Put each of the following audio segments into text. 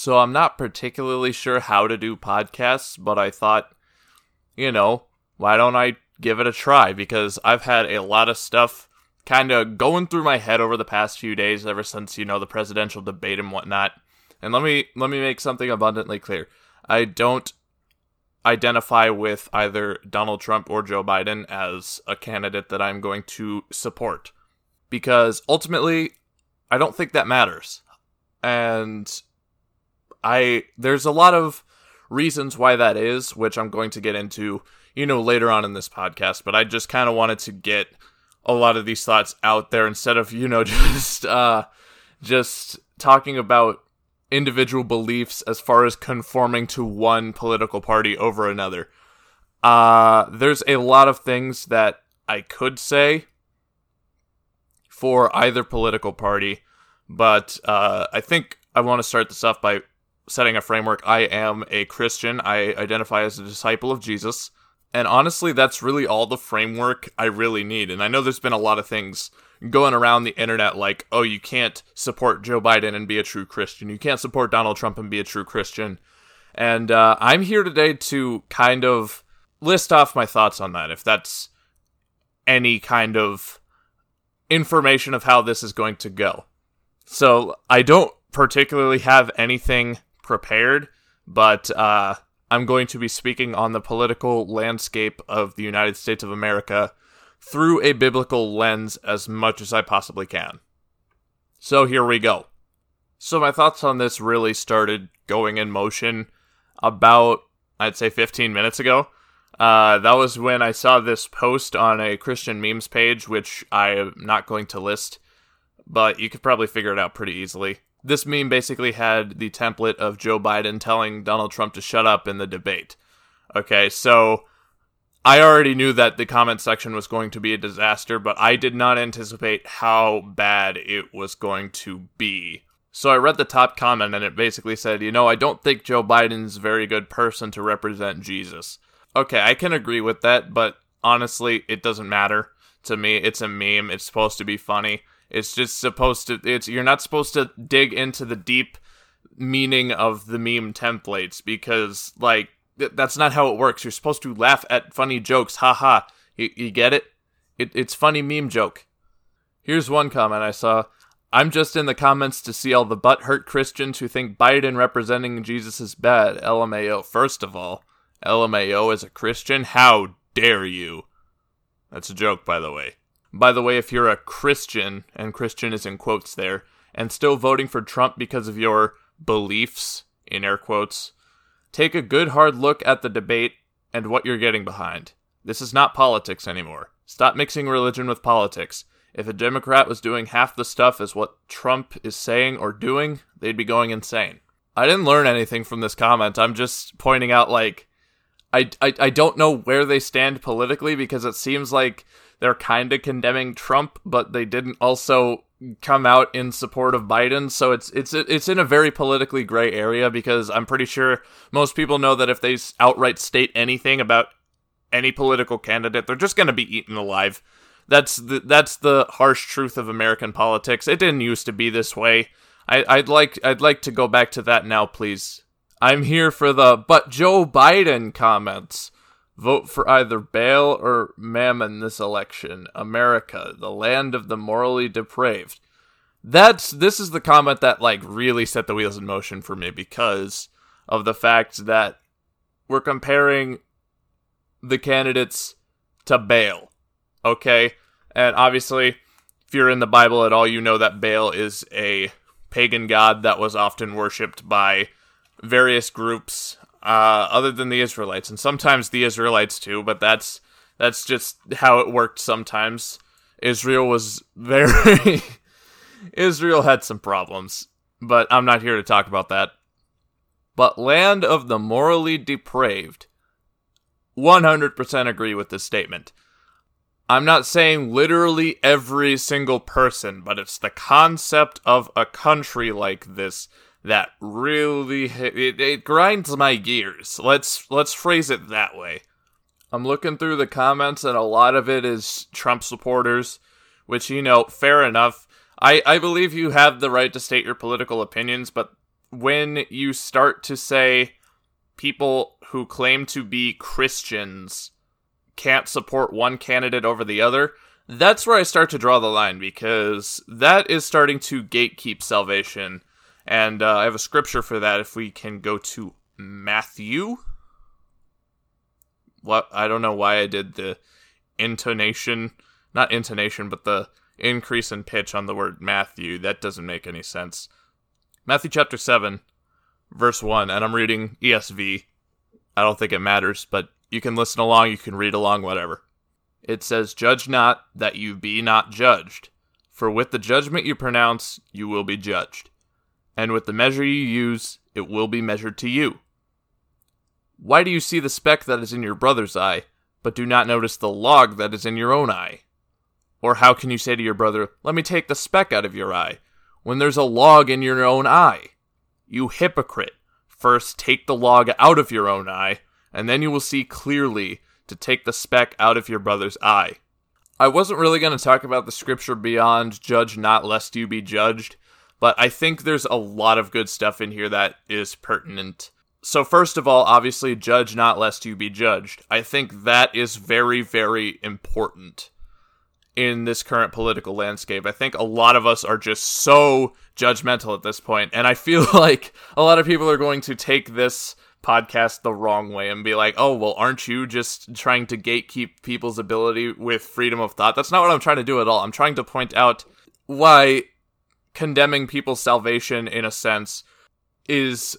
So I'm not particularly sure how to do podcasts, but I thought, you know, why don't I give it a try? Because I've had a lot of stuff kind of going through my head over the past few days ever since, you know, the presidential debate and whatnot. And let me let me make something abundantly clear. I don't identify with either Donald Trump or Joe Biden as a candidate that I'm going to support because ultimately I don't think that matters. And I there's a lot of reasons why that is, which I'm going to get into, you know, later on in this podcast, but I just kind of wanted to get a lot of these thoughts out there instead of, you know, just uh just talking about individual beliefs as far as conforming to one political party over another. Uh, there's a lot of things that I could say for either political party, but uh, I think I want to start this off by setting a framework. I am a Christian. I identify as a disciple of Jesus. And honestly, that's really all the framework I really need. And I know there's been a lot of things going around the internet like, oh, you can't support Joe Biden and be a true Christian. You can't support Donald Trump and be a true Christian. And uh, I'm here today to kind of list off my thoughts on that, if that's any kind of information of how this is going to go. So I don't particularly have anything prepared, but uh, I'm going to be speaking on the political landscape of the United States of America through a biblical lens as much as I possibly can. So here we go. So my thoughts on this really started going in motion about, I'd say, 15 minutes ago. Uh, that was when I saw this post on a Christian memes page, which I am not going to list, but you could probably figure it out pretty easily. This meme basically had the template of Joe Biden telling Donald Trump to shut up in the debate. Okay, so I already knew that the comment section was going to be a disaster, but I did not anticipate how bad it was going to be. So I read the top comment and it basically said, you know, I don't think Joe Biden's a very good person to represent Jesus. Okay, I can agree with that, but honestly, it doesn't matter to me. It's a meme. It's supposed to be funny. It's just supposed to it's you're not supposed to dig into the deep meaning of the meme templates because like that's not how it works. You're supposed to laugh at funny jokes. Ha ha. You, you get it? it? It's funny meme joke. Here's one comment I saw. I'm just in the comments to see all the butthurt Christians who think Biden representing Jesus is bad. LMAO. First of all, LMAO is a Christian? How dare you? That's a joke, by the way. By the way, if you're a Christian, and Christian is in quotes there, and still voting for Trump because of your beliefs, in air quotes, Take a good hard look at the debate and what you're getting behind. This is not politics anymore. Stop mixing religion with politics. If a Democrat was doing half the stuff as what Trump is saying or doing, they'd be going insane. I didn't learn anything from this comment. I'm just pointing out, like, I, I, I don't know where they stand politically because it seems like they're kind of condemning Trump, but they didn't also come out in support of Biden. So it's it's it's in a very politically gray area because I'm pretty sure most people know that if they outright state anything about any political candidate, they're just going to be eaten alive. That's the that's the harsh truth of American politics. It didn't used to be this way. I, I'd like I'd like to go back to that now, please. I'm here for the but Joe Biden comments. Vote for either Baal or Mammon this election. America, the land of the morally depraved. That's this is the comment that like really set the wheels in motion for me because of the fact that we're comparing the candidates to Baal. Okay? And obviously, if you're in the Bible at all, you know that Baal is a pagan god that was often worshipped by various groups uh, other than the Israelites, and sometimes the Israelites too. But that's that's just how it worked. Sometimes Israel was very Israel had some problems, but I'm not here to talk about that. But land of the morally depraved. 100% agree with this statement. I'm not saying literally every single person, but it's the concept of a country like this that really it, it grinds my gears. Let's let's phrase it that way. I'm looking through the comments and a lot of it is Trump supporters, which you know, fair enough. I I believe you have the right to state your political opinions, but when you start to say people who claim to be Christians can't support one candidate over the other, that's where I start to draw the line because that is starting to gatekeep salvation. And uh, I have a scripture for that if we can go to Matthew. What I don't know why I did the intonation, not intonation, but the increase in pitch on the word Matthew. That doesn't make any sense. Matthew chapter 7, verse 1, and I'm reading ESV. I don't think it matters, but you can listen along, you can read along, whatever. It says, Judge not that you be not judged, for with the judgment you pronounce, you will be judged, and with the measure you use, it will be measured to you. Why do you see the speck that is in your brother's eye, but do not notice the log that is in your own eye? Or how can you say to your brother, Let me take the speck out of your eye, when there's a log in your own eye? You hypocrite! First take the log out of your own eye, and then you will see clearly to take the speck out of your brother's eye. I wasn't really going to talk about the scripture beyond judge not lest you be judged, but I think there's a lot of good stuff in here that is pertinent. So, first of all, obviously, judge not lest you be judged. I think that is very, very important in this current political landscape. I think a lot of us are just so judgmental at this point, and I feel like a lot of people are going to take this podcast the wrong way and be like, "Oh, well, aren't you just trying to gatekeep people's ability with freedom of thought?" That's not what I'm trying to do at all. I'm trying to point out why condemning people's salvation in a sense is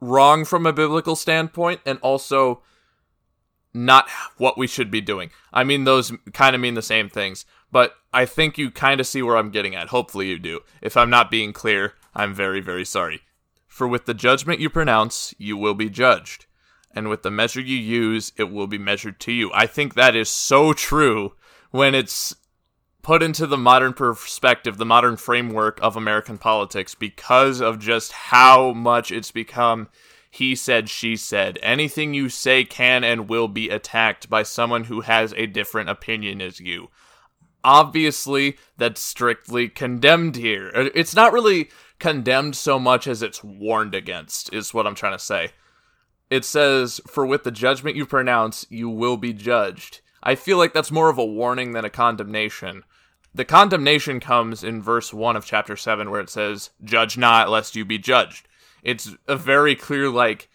wrong from a biblical standpoint and also not what we should be doing. I mean, those kind of mean the same things, but I think you kind of see where I'm getting at. Hopefully, you do. If I'm not being clear, I'm very, very sorry. For with the judgment you pronounce, you will be judged, and with the measure you use, it will be measured to you. I think that is so true when it's put into the modern perspective, the modern framework of American politics, because of just how much it's become he said, she said. Anything you say can and will be attacked by someone who has a different opinion as you. Obviously, that's strictly condemned here. Uh, it's not really condemned so much as it's warned against, is what I'm trying to say. It says, For with the judgment you pronounce, you will be judged. I feel like that's more of a warning than a condemnation. The condemnation comes in verse 1 of chapter 7, where it says, Judge not, lest you be judged. It's a very clear, like,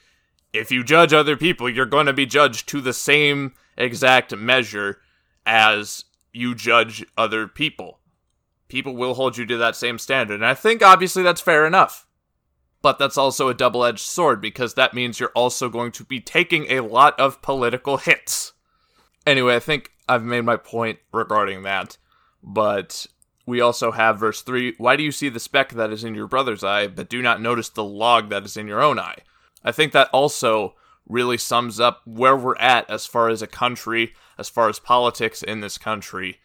if you judge other people, you're going to be judged to the same exact measure as you judge other people. People will hold you to that same standard. And I think obviously that's fair enough. But that's also a double edged sword because that means you're also going to be taking a lot of political hits. Anyway, I think I've made my point regarding that. But we also have verse 3 Why do you see the speck that is in your brother's eye, but do not notice the log that is in your own eye? I think that also really sums up where we're at as far as a country, as far as politics in this country,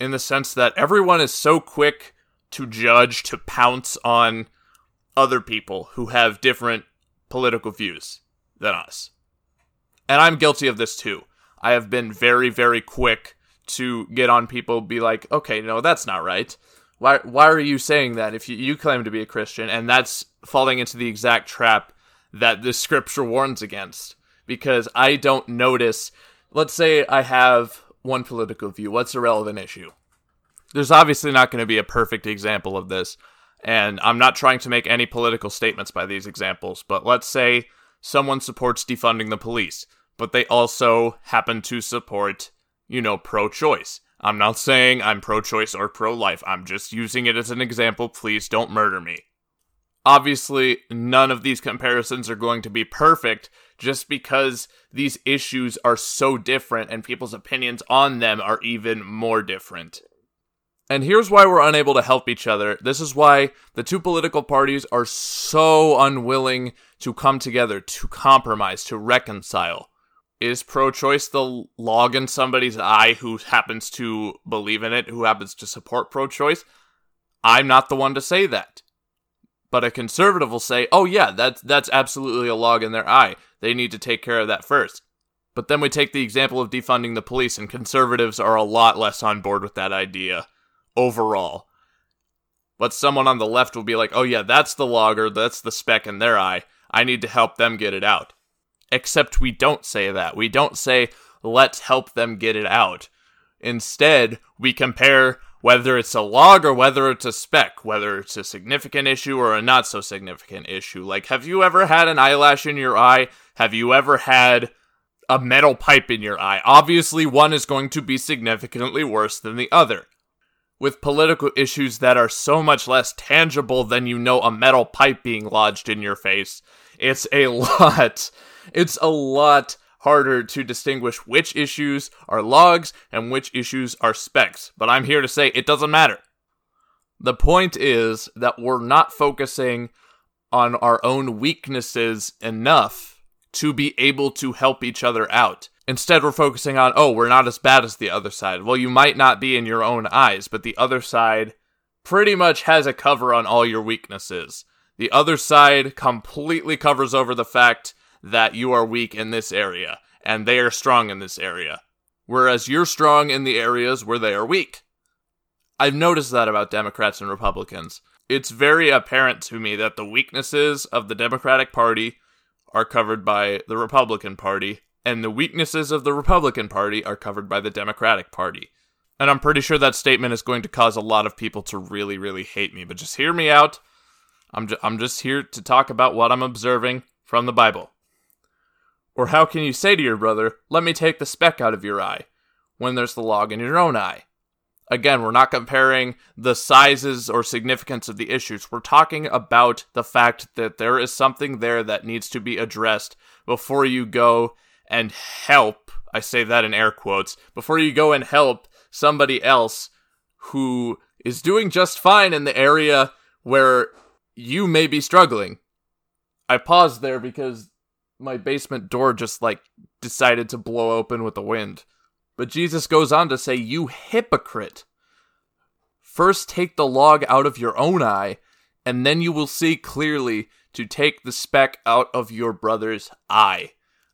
in the sense that everyone is so quick to judge, to pounce on other people who have different political views than us. And I'm guilty of this too. I have been very, very quick to get on people be like, okay, no, that's not right. Why why are you saying that if you, you claim to be a Christian? And that's falling into the exact trap that the scripture warns against. Because I don't notice let's say I have one political view. What's a relevant issue? There's obviously not going to be a perfect example of this, and I'm not trying to make any political statements by these examples, but let's say someone supports defunding the police, but they also happen to support you know, pro choice. I'm not saying I'm pro choice or pro life. I'm just using it as an example. Please don't murder me. Obviously, none of these comparisons are going to be perfect just because these issues are so different and people's opinions on them are even more different. And here's why we're unable to help each other. This is why the two political parties are so unwilling to come together, to compromise, to reconcile is pro choice the log in somebody's eye who happens to believe in it, who happens to support pro choice? I'm not the one to say that. But a conservative will say, oh, yeah, that's, that's absolutely a log in their eye. They need to take care of that first. But then we take the example of defunding the police, and conservatives are a lot less on board with that idea overall. But someone on the left will be like, oh yeah, that's the logger, that's the speck in their eye. I need to help them get it out. Except we don't say that. We don't say, let's help them get it out. Instead, we compare whether it's a log or whether it's a speck, whether it's a significant issue or a not so significant issue. Like, have you ever had an eyelash in your eye? Have you ever had a metal pipe in your eye? Obviously, one is going to be significantly worse than the other. With political issues that are so much less tangible than you know a metal pipe being lodged in your face, it's a lot. It's a lot harder to distinguish which issues are logs and which issues are specks. But I'm here to say it doesn't matter. The point is that we're not focusing on our own weaknesses enough to be able to help each other out. Instead, we're focusing on, oh, we're not as bad as the other side. Well, you might not be in your own eyes, but the other side pretty much has a cover on all your weaknesses. The other side completely covers over the fact that you are weak in this area, and they are strong in this area, whereas you're strong in the areas where they are weak. I've noticed that about Democrats and Republicans. It's very apparent to me that the weaknesses of the Democratic Party are covered by the Republican Party, and the weaknesses of the Republican Party are covered by the Democratic Party. And I'm pretty sure that statement is going to cause a lot of people to really, really hate me, but just hear me out. I'm, ju- I'm just here to talk about what I'm observing from the Bible. Or how can you say to your brother, Let me take the speck out of your eye, when there's the log in your own eye? Again, we're not comparing the sizes or significance of the issues. We're talking about the fact that there is something there that needs to be addressed before you go and help. I say that in air quotes. Before you go and help somebody else who is doing just fine in the area where you may be struggling. I paused there because my basement door just like decided to blow open with the wind. But Jesus goes on to say, You hypocrite! First take the log out of your own eye, and then you will see clearly to take the speck out of your brother's eye.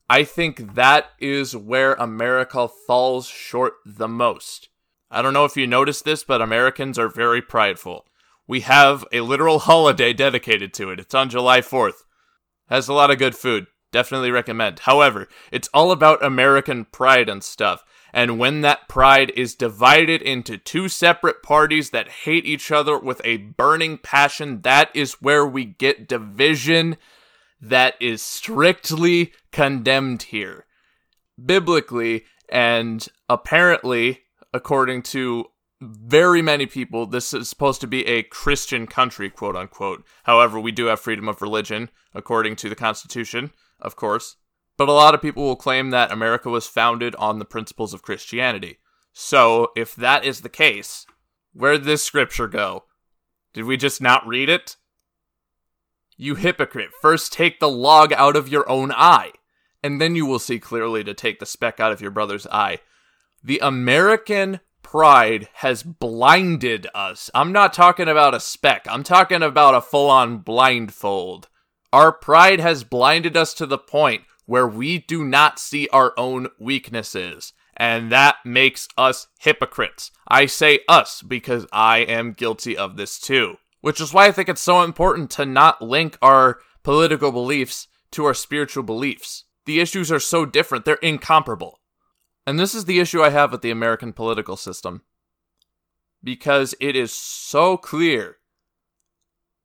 I think that is where America falls short the most. I don't know if you noticed this, but Americans are very prideful. We have a literal holiday dedicated to it. It's on July 4th. Has a lot of good food. Definitely recommend. However, it's all about American pride and stuff. And when that pride is divided into two separate parties that hate each other with a burning passion, that is where we get division that is strictly condemned here. Biblically, and apparently, according to very many people, this is supposed to be a Christian country, quote unquote. However, we do have freedom of religion, according to the Constitution of course, but a lot of people will claim that America was founded on the principles of Christianity. So, if that is the case, where did this scripture go? Did we just not read it? You hypocrite, first take the log out of your own eye, and then you will see clearly to take the speck out of your brother's eye. The American pride has blinded us. I'm not talking about a speck, I'm talking about a full on blindfold. Our pride has blinded us to the point where we do not see our own weaknesses. And that makes us hypocrites. I say us because I am guilty of this too. Which is why I think it's so important to not link our political beliefs to our spiritual beliefs. The issues are so different, they're incomparable. And this is the issue I have with the American political system. Because it is so clear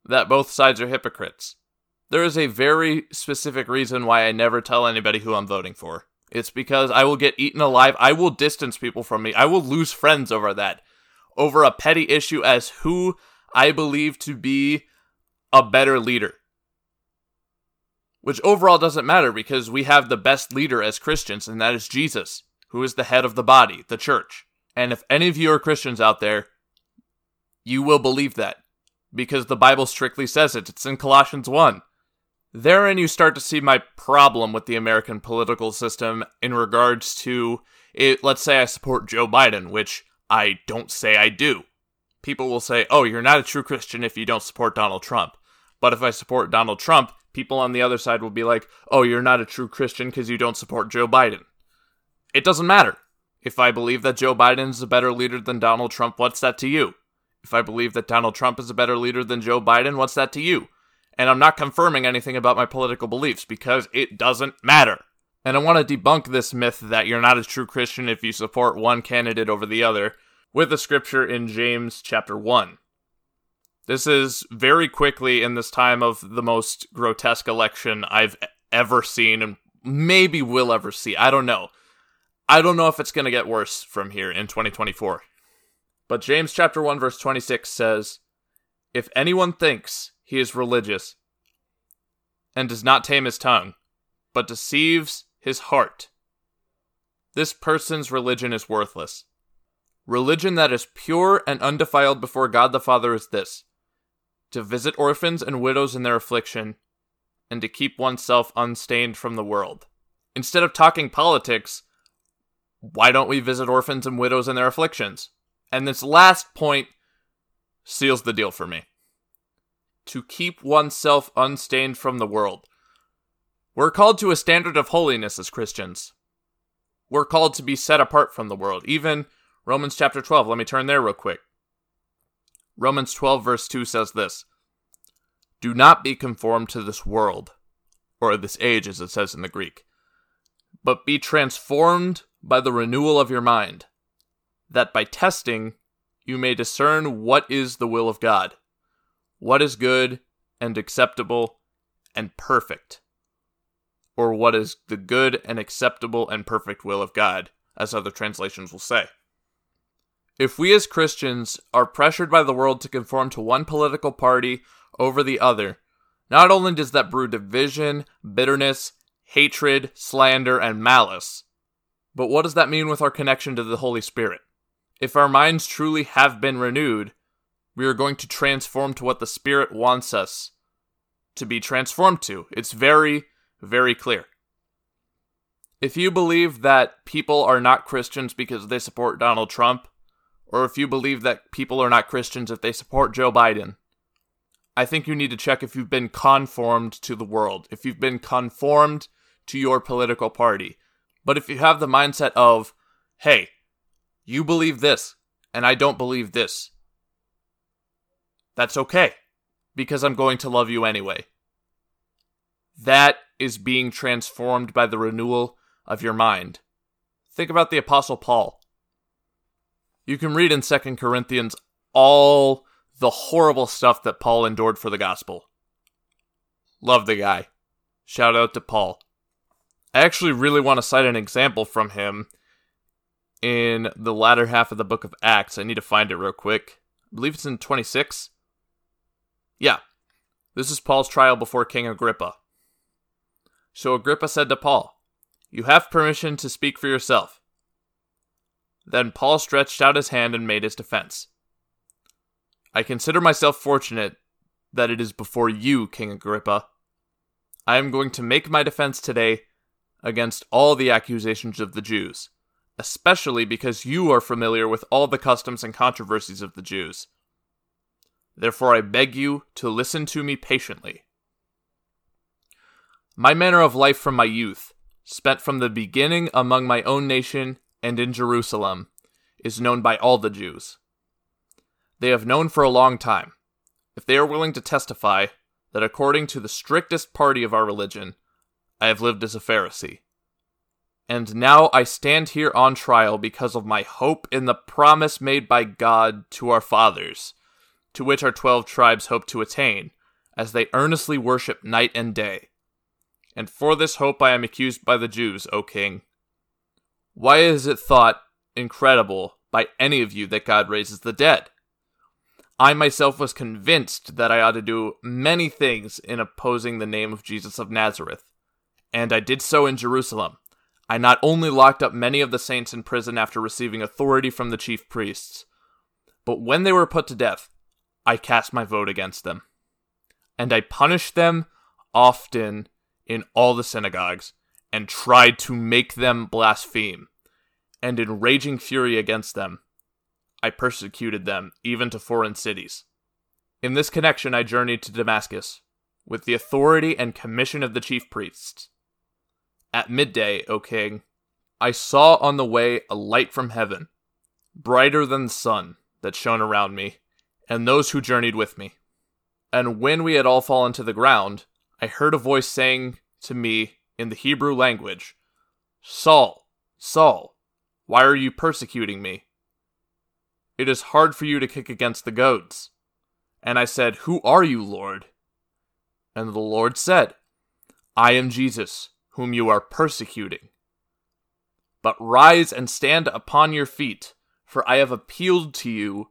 that both sides are hypocrites. There is a very specific reason why I never tell anybody who I'm voting for. It's because I will get eaten alive. I will distance people from me. I will lose friends over that. Over a petty issue as who I believe to be a better leader. Which overall doesn't matter because we have the best leader as Christians, and that is Jesus, who is the head of the body, the church. And if any of you are Christians out there, you will believe that because the Bible strictly says it. It's in Colossians 1. Therein, you start to see my problem with the American political system in regards to it. Let's say I support Joe Biden, which I don't say I do. People will say, oh, you're not a true Christian if you don't support Donald Trump. But if I support Donald Trump, people on the other side will be like, oh, you're not a true Christian because you don't support Joe Biden. It doesn't matter. If I believe that Joe Biden is a better leader than Donald Trump, what's that to you? If I believe that Donald Trump is a better leader than Joe Biden, what's that to you? And I'm not confirming anything about my political beliefs because it doesn't matter. And I want to debunk this myth that you're not a true Christian if you support one candidate over the other with a scripture in James chapter 1. This is very quickly in this time of the most grotesque election I've ever seen and maybe will ever see. I don't know. I don't know if it's going to get worse from here in 2024. But James chapter 1 verse 26 says, "If anyone thinks he is religious and does not tame his tongue, but deceives his heart, this person's religion is worthless. Religion that is pure and undefiled before God the Father is this to visit orphans and widows in their affliction, and to keep oneself unstained from the world. Instead of talking politics, why don't we visit orphans and widows in their afflictions? And this last point seals the deal for me. To keep oneself unstained from the world. We're called to a standard of holiness as Christians. We're called to be set apart from the world. Even Romans chapter 12, let me turn there real quick. Romans 12, verse 2 says this Do not be conformed to this world, or this age, as it says in the Greek, but be transformed by the renewal of your mind, that by testing you may discern what is the will of God, what is good and acceptable and perfect, or what is the good and acceptable and perfect will of God, as other translations will say. If we as Christians are pressured by the world to conform to one political party over the other, not only does that brew division, bitterness, hatred, slander, and malice, but what does that mean with our connection to the Holy Spirit? If our minds truly have been renewed, we are going to transform to what the Spirit wants us to be transformed to. It's very, very clear. If you believe that people are not Christians because they support Donald Trump, or if you believe that people are not Christians if they support Joe Biden, I think you need to check if you've been conformed to the world, if you've been conformed to your political party. But if you have the mindset of, hey, you believe this, and I don't believe this, that's okay, because I'm going to love you anyway. That is being transformed by the renewal of your mind. Think about the Apostle Paul. You can read in 2 Corinthians all the horrible stuff that Paul endured for the gospel. Love the guy. Shout out to Paul. I actually really want to cite an example from him in the latter half of the book of Acts. I need to find it real quick. I believe it's in 26. Yeah. This is Paul's trial before King Agrippa. So Agrippa said to Paul, You have permission to speak for yourself. Then Paul stretched out his hand and made his defense. I consider myself fortunate that it is before you, King Agrippa. I am going to make my defense today against all the accusations of the Jews, especially because you are familiar with all the customs and controversies of the Jews. Therefore, I beg you to listen to me patiently. My manner of life from my youth, spent from the beginning among my own nation and in Jerusalem, is known by all the Jews. They have known for a long time, if they are willing to testify, that according to the strictest party of our religion, I have lived as a Pharisee. And now I stand here on trial because of my hope in the promise made by God to our fathers, to which our twelve tribes hope to attain, as they earnestly worship night and day. And for this hope I am accused by the Jews, O king. Why is it thought incredible by any of you that God raises the dead? I myself was convinced that I ought to do many things in opposing the name of Jesus of Nazareth and I did so in Jerusalem. I not only locked up many of the saints in prison after receiving authority from the chief priests, but when they were put to death, I cast my vote against them. And I punished them often in all the synagogues, and tried to make them blaspheme. And in raging fury against them, I persecuted them even to foreign cities. In this connection, I journeyed to Damascus, with the authority and commission of the chief priests at midday, O king, I saw on the way a light from heaven, brighter than the sun, that shone around me, and those who journeyed with me. And when we had all fallen to the ground, I heard a voice saying to me in the Hebrew language, Saul, Saul, why are you persecuting me? It is hard for you to kick against the goads. And I said, Who are you, Lord? And the Lord said, I am Jesus, whom you are persecuting. But rise and stand upon your feet, for I have appealed to you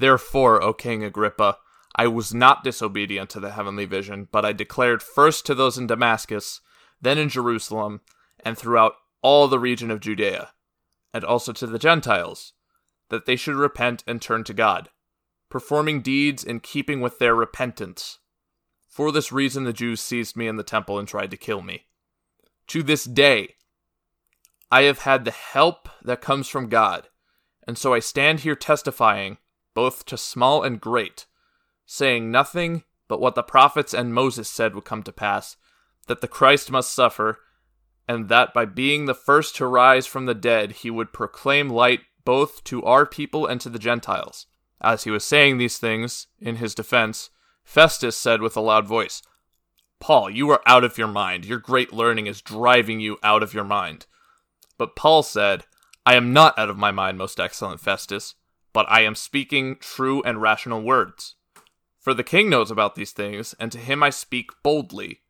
Therefore, O King Agrippa, I was not disobedient to the heavenly vision, but I declared first to those in Damascus, then in Jerusalem, and throughout all the region of Judea, and also to the Gentiles, that they should repent and turn to God, performing deeds in keeping with their repentance. For this reason, the Jews seized me in the temple and tried to kill me. To this day, I have had the help that comes from God, and so I stand here testifying, both to small and great, saying nothing but what the prophets and Moses said would come to pass that the Christ must suffer, and that by being the first to rise from the dead, he would proclaim light both to our people and to the Gentiles. As he was saying these things, in his defense, Festus said with a loud voice, Paul, you are out of your mind. Your great learning is driving you out of your mind. But Paul said, I am not out of my mind, most excellent Festus, but I am speaking true and rational words. For the king knows about these things, and to him I speak boldly.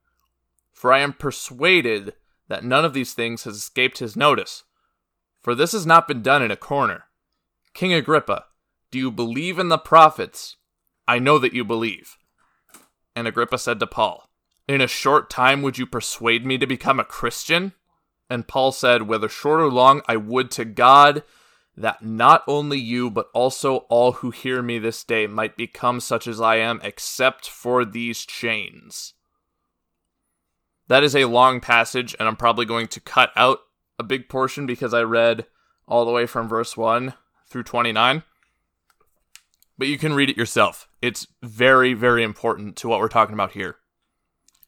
For I am persuaded that none of these things has escaped his notice. For this has not been done in a corner. King Agrippa, do you believe in the prophets? I know that you believe. And Agrippa said to Paul, In a short time would you persuade me to become a Christian? And Paul said, Whether short or long, I would to God that not only you, but also all who hear me this day might become such as I am, except for these chains. That is a long passage, and I'm probably going to cut out a big portion because I read all the way from verse 1 through 29. But you can read it yourself. It's very, very important to what we're talking about here.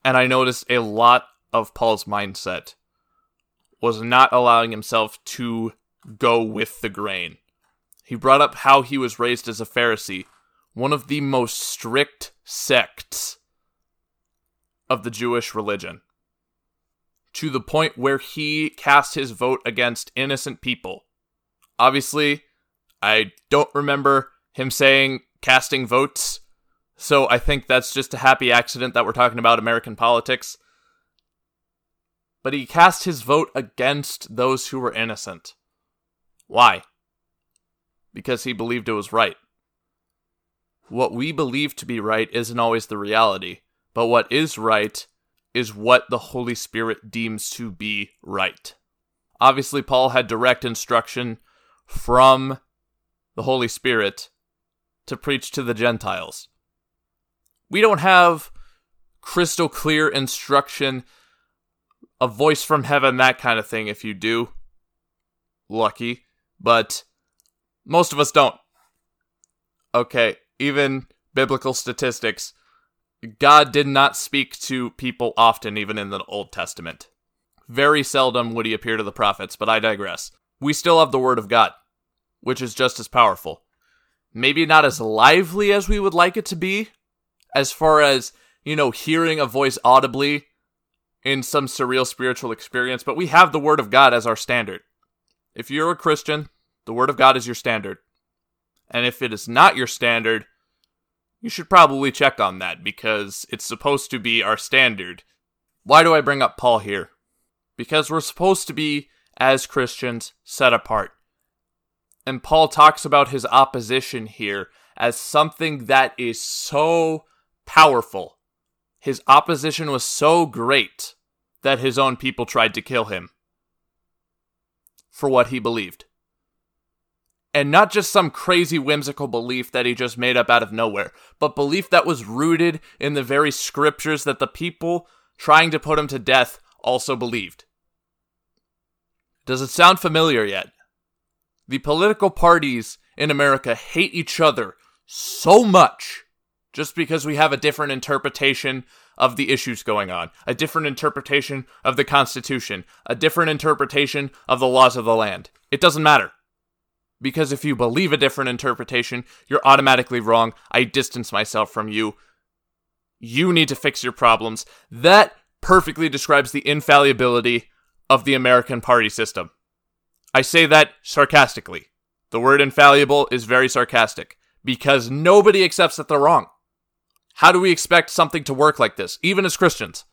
And I noticed a lot of Paul's mindset was not allowing himself to go with the grain. He brought up how he was raised as a Pharisee, one of the most strict sects of the Jewish religion to the point where he cast his vote against innocent people. Obviously, I don't remember him saying casting votes, so I think that's just a happy accident that we're talking about American politics. But he cast his vote against those who were innocent. Why? Because he believed it was right. What we believe to be right isn't always the reality, but what is right is what the Holy Spirit deems to be right. Obviously, Paul had direct instruction from the Holy Spirit to preach to the Gentiles. We don't have crystal clear instruction, a voice from heaven, that kind of thing. If you do, lucky. But most of us don't. Okay, even biblical statistics God did not speak to people often, even in the Old Testament. Very seldom would he appear to the prophets, but I digress. We still have the Word of God, which is just as powerful. Maybe not as lively as we would like it to be, as far as, you know, hearing a voice audibly in some surreal spiritual experience, but we have the Word of God as our standard. If you're a Christian, the Word of God is your standard. And if it is not your standard, you should probably check on that because it's supposed to be our standard. Why do I bring up Paul here? Because we're supposed to be, as Christians, set apart. And Paul talks about his opposition here as something that is so powerful. His opposition was so great that his own people tried to kill him for what he believed. And not just some crazy whimsical belief that he just made up out of nowhere, but belief that was rooted in the very scriptures that the people trying to put him to death also believed. Does it sound familiar yet? The political parties in America hate each other so much just because we have a different interpretation of the issues going on, a different interpretation of the Constitution, a different interpretation of the laws of the land. It doesn't matter. Because if you believe a different interpretation, you're automatically wrong. I distance myself from you. You need to fix your problems. That perfectly describes the infallibility of the American party system. I say that sarcastically. The word infallible is very sarcastic because nobody accepts that they're wrong. How do we expect something to work like this, even as Christians?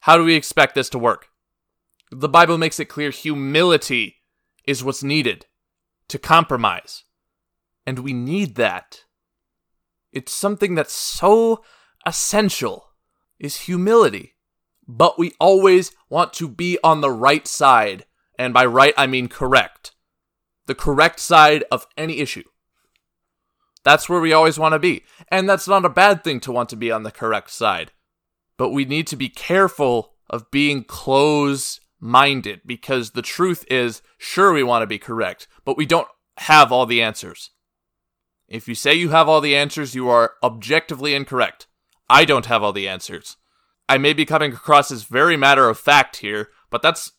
How do we expect this to work? The Bible makes it clear humility is what's needed to compromise. And we need that. It's something that's so essential is humility. But we always want to be on the right side. And by right, I mean correct. The correct side of any issue. That's where we always want to be. And that's not a bad thing to want to be on the correct side. But we need to be careful of being close minded because the truth is sure, we want to be correct, but we don't have all the answers. If you say you have all the answers, you are objectively incorrect. I don't have all the answers. I may be coming across as very matter of fact here, but that's,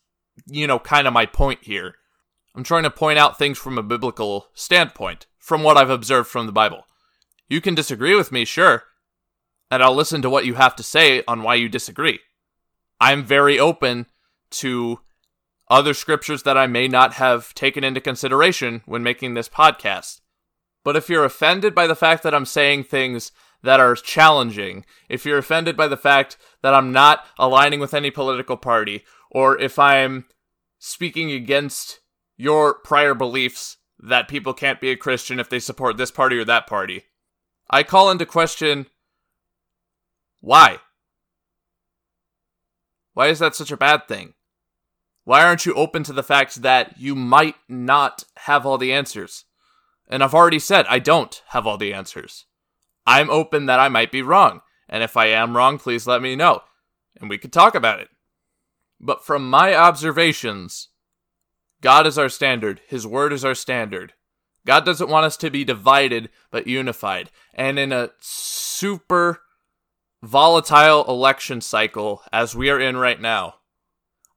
you know, kind of my point here. I'm trying to point out things from a biblical standpoint from what I've observed from the Bible. You can disagree with me, sure, and I'll listen to what you have to say on why you disagree. I'm very open to other scriptures that I may not have taken into consideration when making this podcast. But if you're offended by the fact that I'm saying things that are challenging, if you're offended by the fact that I'm not aligning with any political party, or if I'm speaking against your prior beliefs that people can't be a Christian if they support this party or that party. I call into question why? Why is that such a bad thing? Why aren't you open to the fact that you might not have all the answers? And I've already said I don't have all the answers. I'm open that I might be wrong, and if I am wrong, please let me know, and we could talk about it. But from my observations, God is our standard. His word is our standard. God doesn't want us to be divided, but unified. And in a super volatile election cycle, as we are in right now,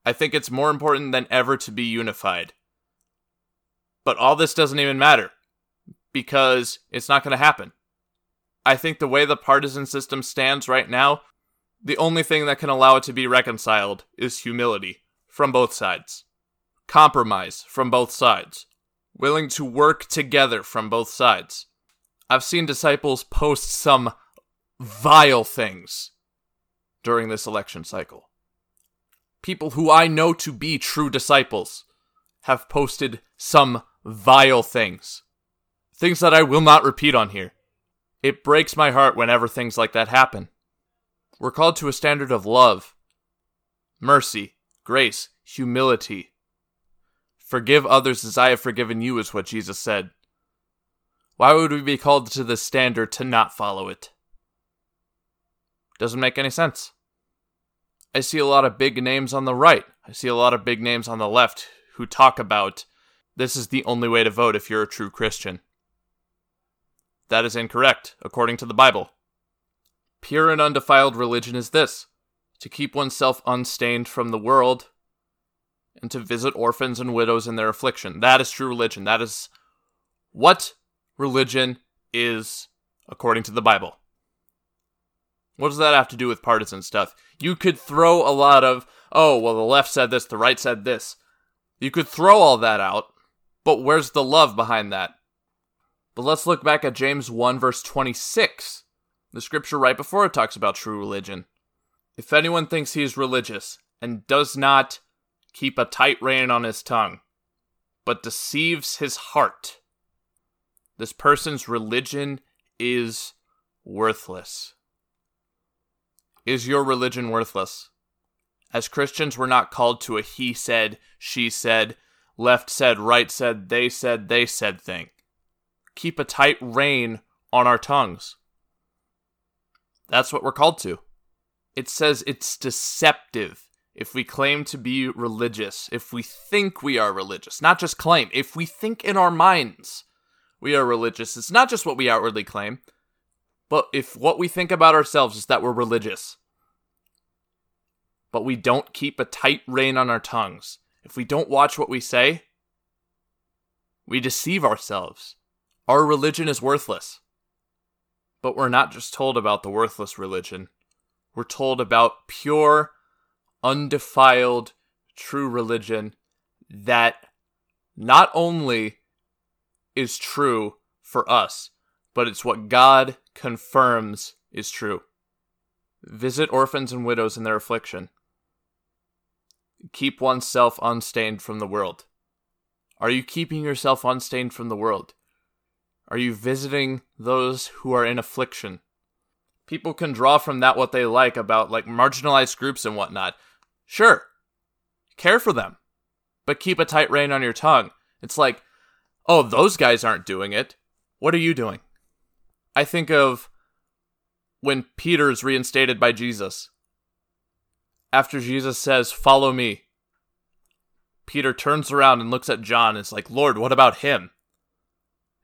I think it's more important than ever to be unified. But all this doesn't even matter because it's not going to happen. I think the way the partisan system stands right now, the only thing that can allow it to be reconciled is humility from both sides compromise from both sides, willing to work together from both sides. I've seen disciples post some vile things during this election cycle. People who I know to be true disciples have posted some vile things. Things that I will not repeat on here. It breaks my heart whenever things like that happen. We're called to a standard of love, mercy, grace, humility, Forgive others as I have forgiven you, is what Jesus said. Why would we be called to this standard to not follow it? Doesn't make any sense. I see a lot of big names on the right. I see a lot of big names on the left who talk about this is the only way to vote if you're a true Christian. That is incorrect, according to the Bible. Pure and undefiled religion is this to keep oneself unstained from the world and to visit orphans and widows in their affliction. That is true religion. That is what religion is according to the Bible. What does that have to do with partisan stuff? You could throw a lot of, oh, well, the left said this, the right said this. You could throw all that out, but where's the love behind that? But let's look back at James 1, verse 26, the scripture right before it talks about true religion. If anyone thinks he is religious and does not keep a tight rein on his tongue, but deceives his heart. This person's religion is worthless. Is your religion worthless? As Christians, we're not called to a he said, she said, left said, right said, they said, they said thing. Keep a tight rein on our tongues. That's what we're called to. It says it's deceptive if we claim to be religious, if we think we are religious, not just claim, if we think in our minds we are religious, it's not just what we outwardly claim, but if what we think about ourselves is that we're religious, but we don't keep a tight rein on our tongues, if we don't watch what we say, we deceive ourselves. Our religion is worthless. But we're not just told about the worthless religion, we're told about pure, undefiled, true religion that not only is true for us, but it's what God confirms is true. Visit orphans and widows in their affliction. Keep oneself unstained from the world. Are you keeping yourself unstained from the world? Are you visiting those who are in affliction? People can draw from that what they like about like marginalized groups and whatnot. Sure, care for them, but keep a tight rein on your tongue. It's like, oh, those guys aren't doing it. What are you doing? I think of when Peter is reinstated by Jesus. After Jesus says, Follow me, Peter turns around and looks at John and is like, Lord, what about him?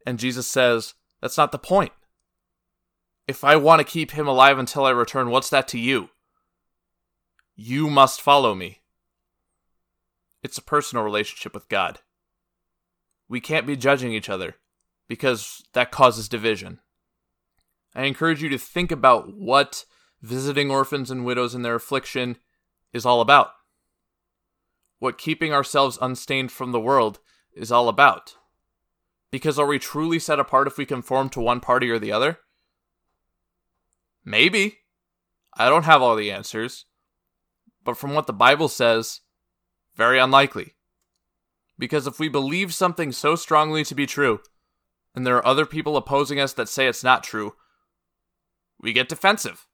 And Jesus says, That's not the point. If I want to keep him alive until I return, what's that to you? You must follow me. It's a personal relationship with God. We can't be judging each other because that causes division. I encourage you to think about what visiting orphans and widows in their affliction is all about. What keeping ourselves unstained from the world is all about. Because are we truly set apart if we conform to one party or the other? Maybe. I don't have all the answers. But from what the Bible says, very unlikely. Because if we believe something so strongly to be true, and there are other people opposing us that say it's not true, we get defensive.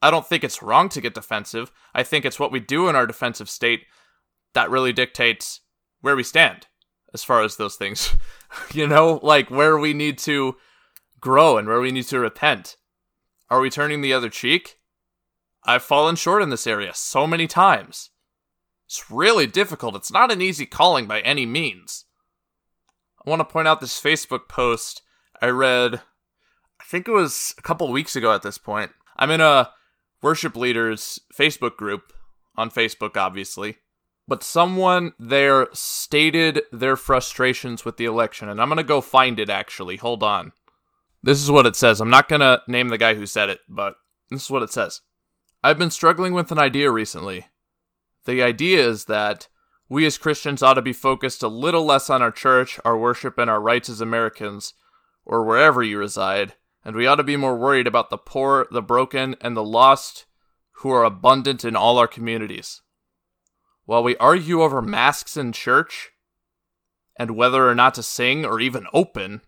I don't think it's wrong to get defensive. I think it's what we do in our defensive state that really dictates where we stand as far as those things. you know, like where we need to grow and where we need to repent. Are we turning the other cheek? I've fallen short in this area so many times. It's really difficult. It's not an easy calling by any means. I want to point out this Facebook post I read, I think it was a couple weeks ago at this point. I'm in a worship leaders Facebook group on Facebook, obviously. But someone there stated their frustrations with the election, and I'm going to go find it actually. Hold on. This is what it says. I'm not going to name the guy who said it, but this is what it says. I've been struggling with an idea recently. The idea is that we as Christians ought to be focused a little less on our church, our worship, and our rights as Americans, or wherever you reside, and we ought to be more worried about the poor, the broken, and the lost who are abundant in all our communities. While we argue over masks in church, and whether or not to sing or even open,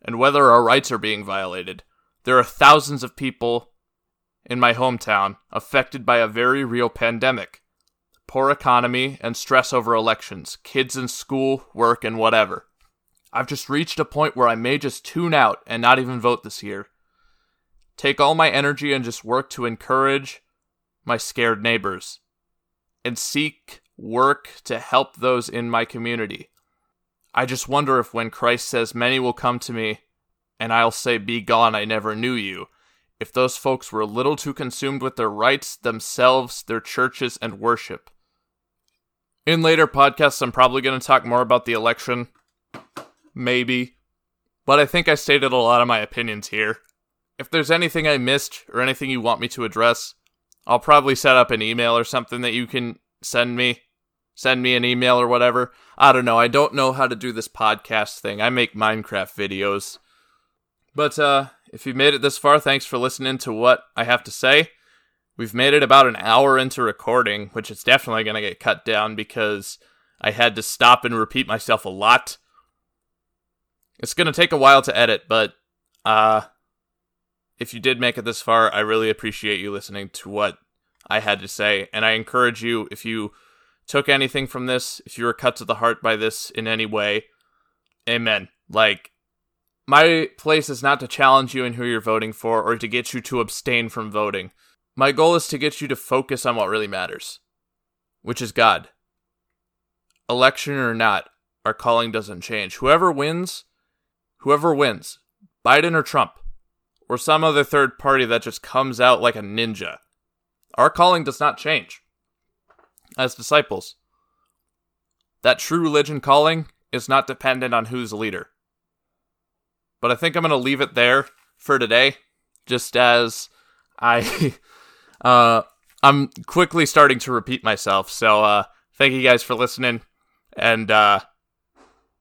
and whether our rights are being violated, there are thousands of people in my hometown affected by a very real pandemic. Poor economy and stress over elections, kids in school, work, and whatever. I've just reached a point where I may just tune out and not even vote this year. Take all my energy and just work to encourage my scared neighbors and seek work to help those in my community. I just wonder if when Christ says, Many will come to me, and I'll say, Be gone, I never knew you, if those folks were a little too consumed with their rights, themselves, their churches, and worship. In later podcasts, I'm probably going to talk more about the election. Maybe. But I think I stated a lot of my opinions here. If there's anything I missed or anything you want me to address, I'll probably set up an email or something that you can send me. Send me an email or whatever. I don't know. I don't know how to do this podcast thing. I make Minecraft videos. But uh if you made it this far, thanks for listening to what I have to say. We've made it about an hour into recording, which is definitely going to get cut down because I had to stop and repeat myself a lot. It's going to take a while to edit, but uh if you did make it this far, I really appreciate you listening to what I had to say, and I encourage you if you took anything from this, if you were cut to the heart by this in any way, amen. Like, my place is not to challenge you in who you're voting for or to get you to abstain from voting. My goal is to get you to focus on what really matters, which is God. Election or not, our calling doesn't change. Whoever wins, whoever wins, Biden or Trump, or some other third party that just comes out like a ninja, our calling does not change. As disciples, that true religion calling is not dependent on who's leader. But I think I'm going to leave it there for today, just as I, uh, I'm quickly starting to repeat myself. So, uh, thank you guys for listening, and uh,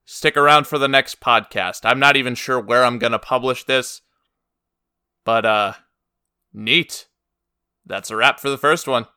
stick around for the next podcast. I'm not even sure where I'm to publish this, but uh, neat. That's a wrap for the first one.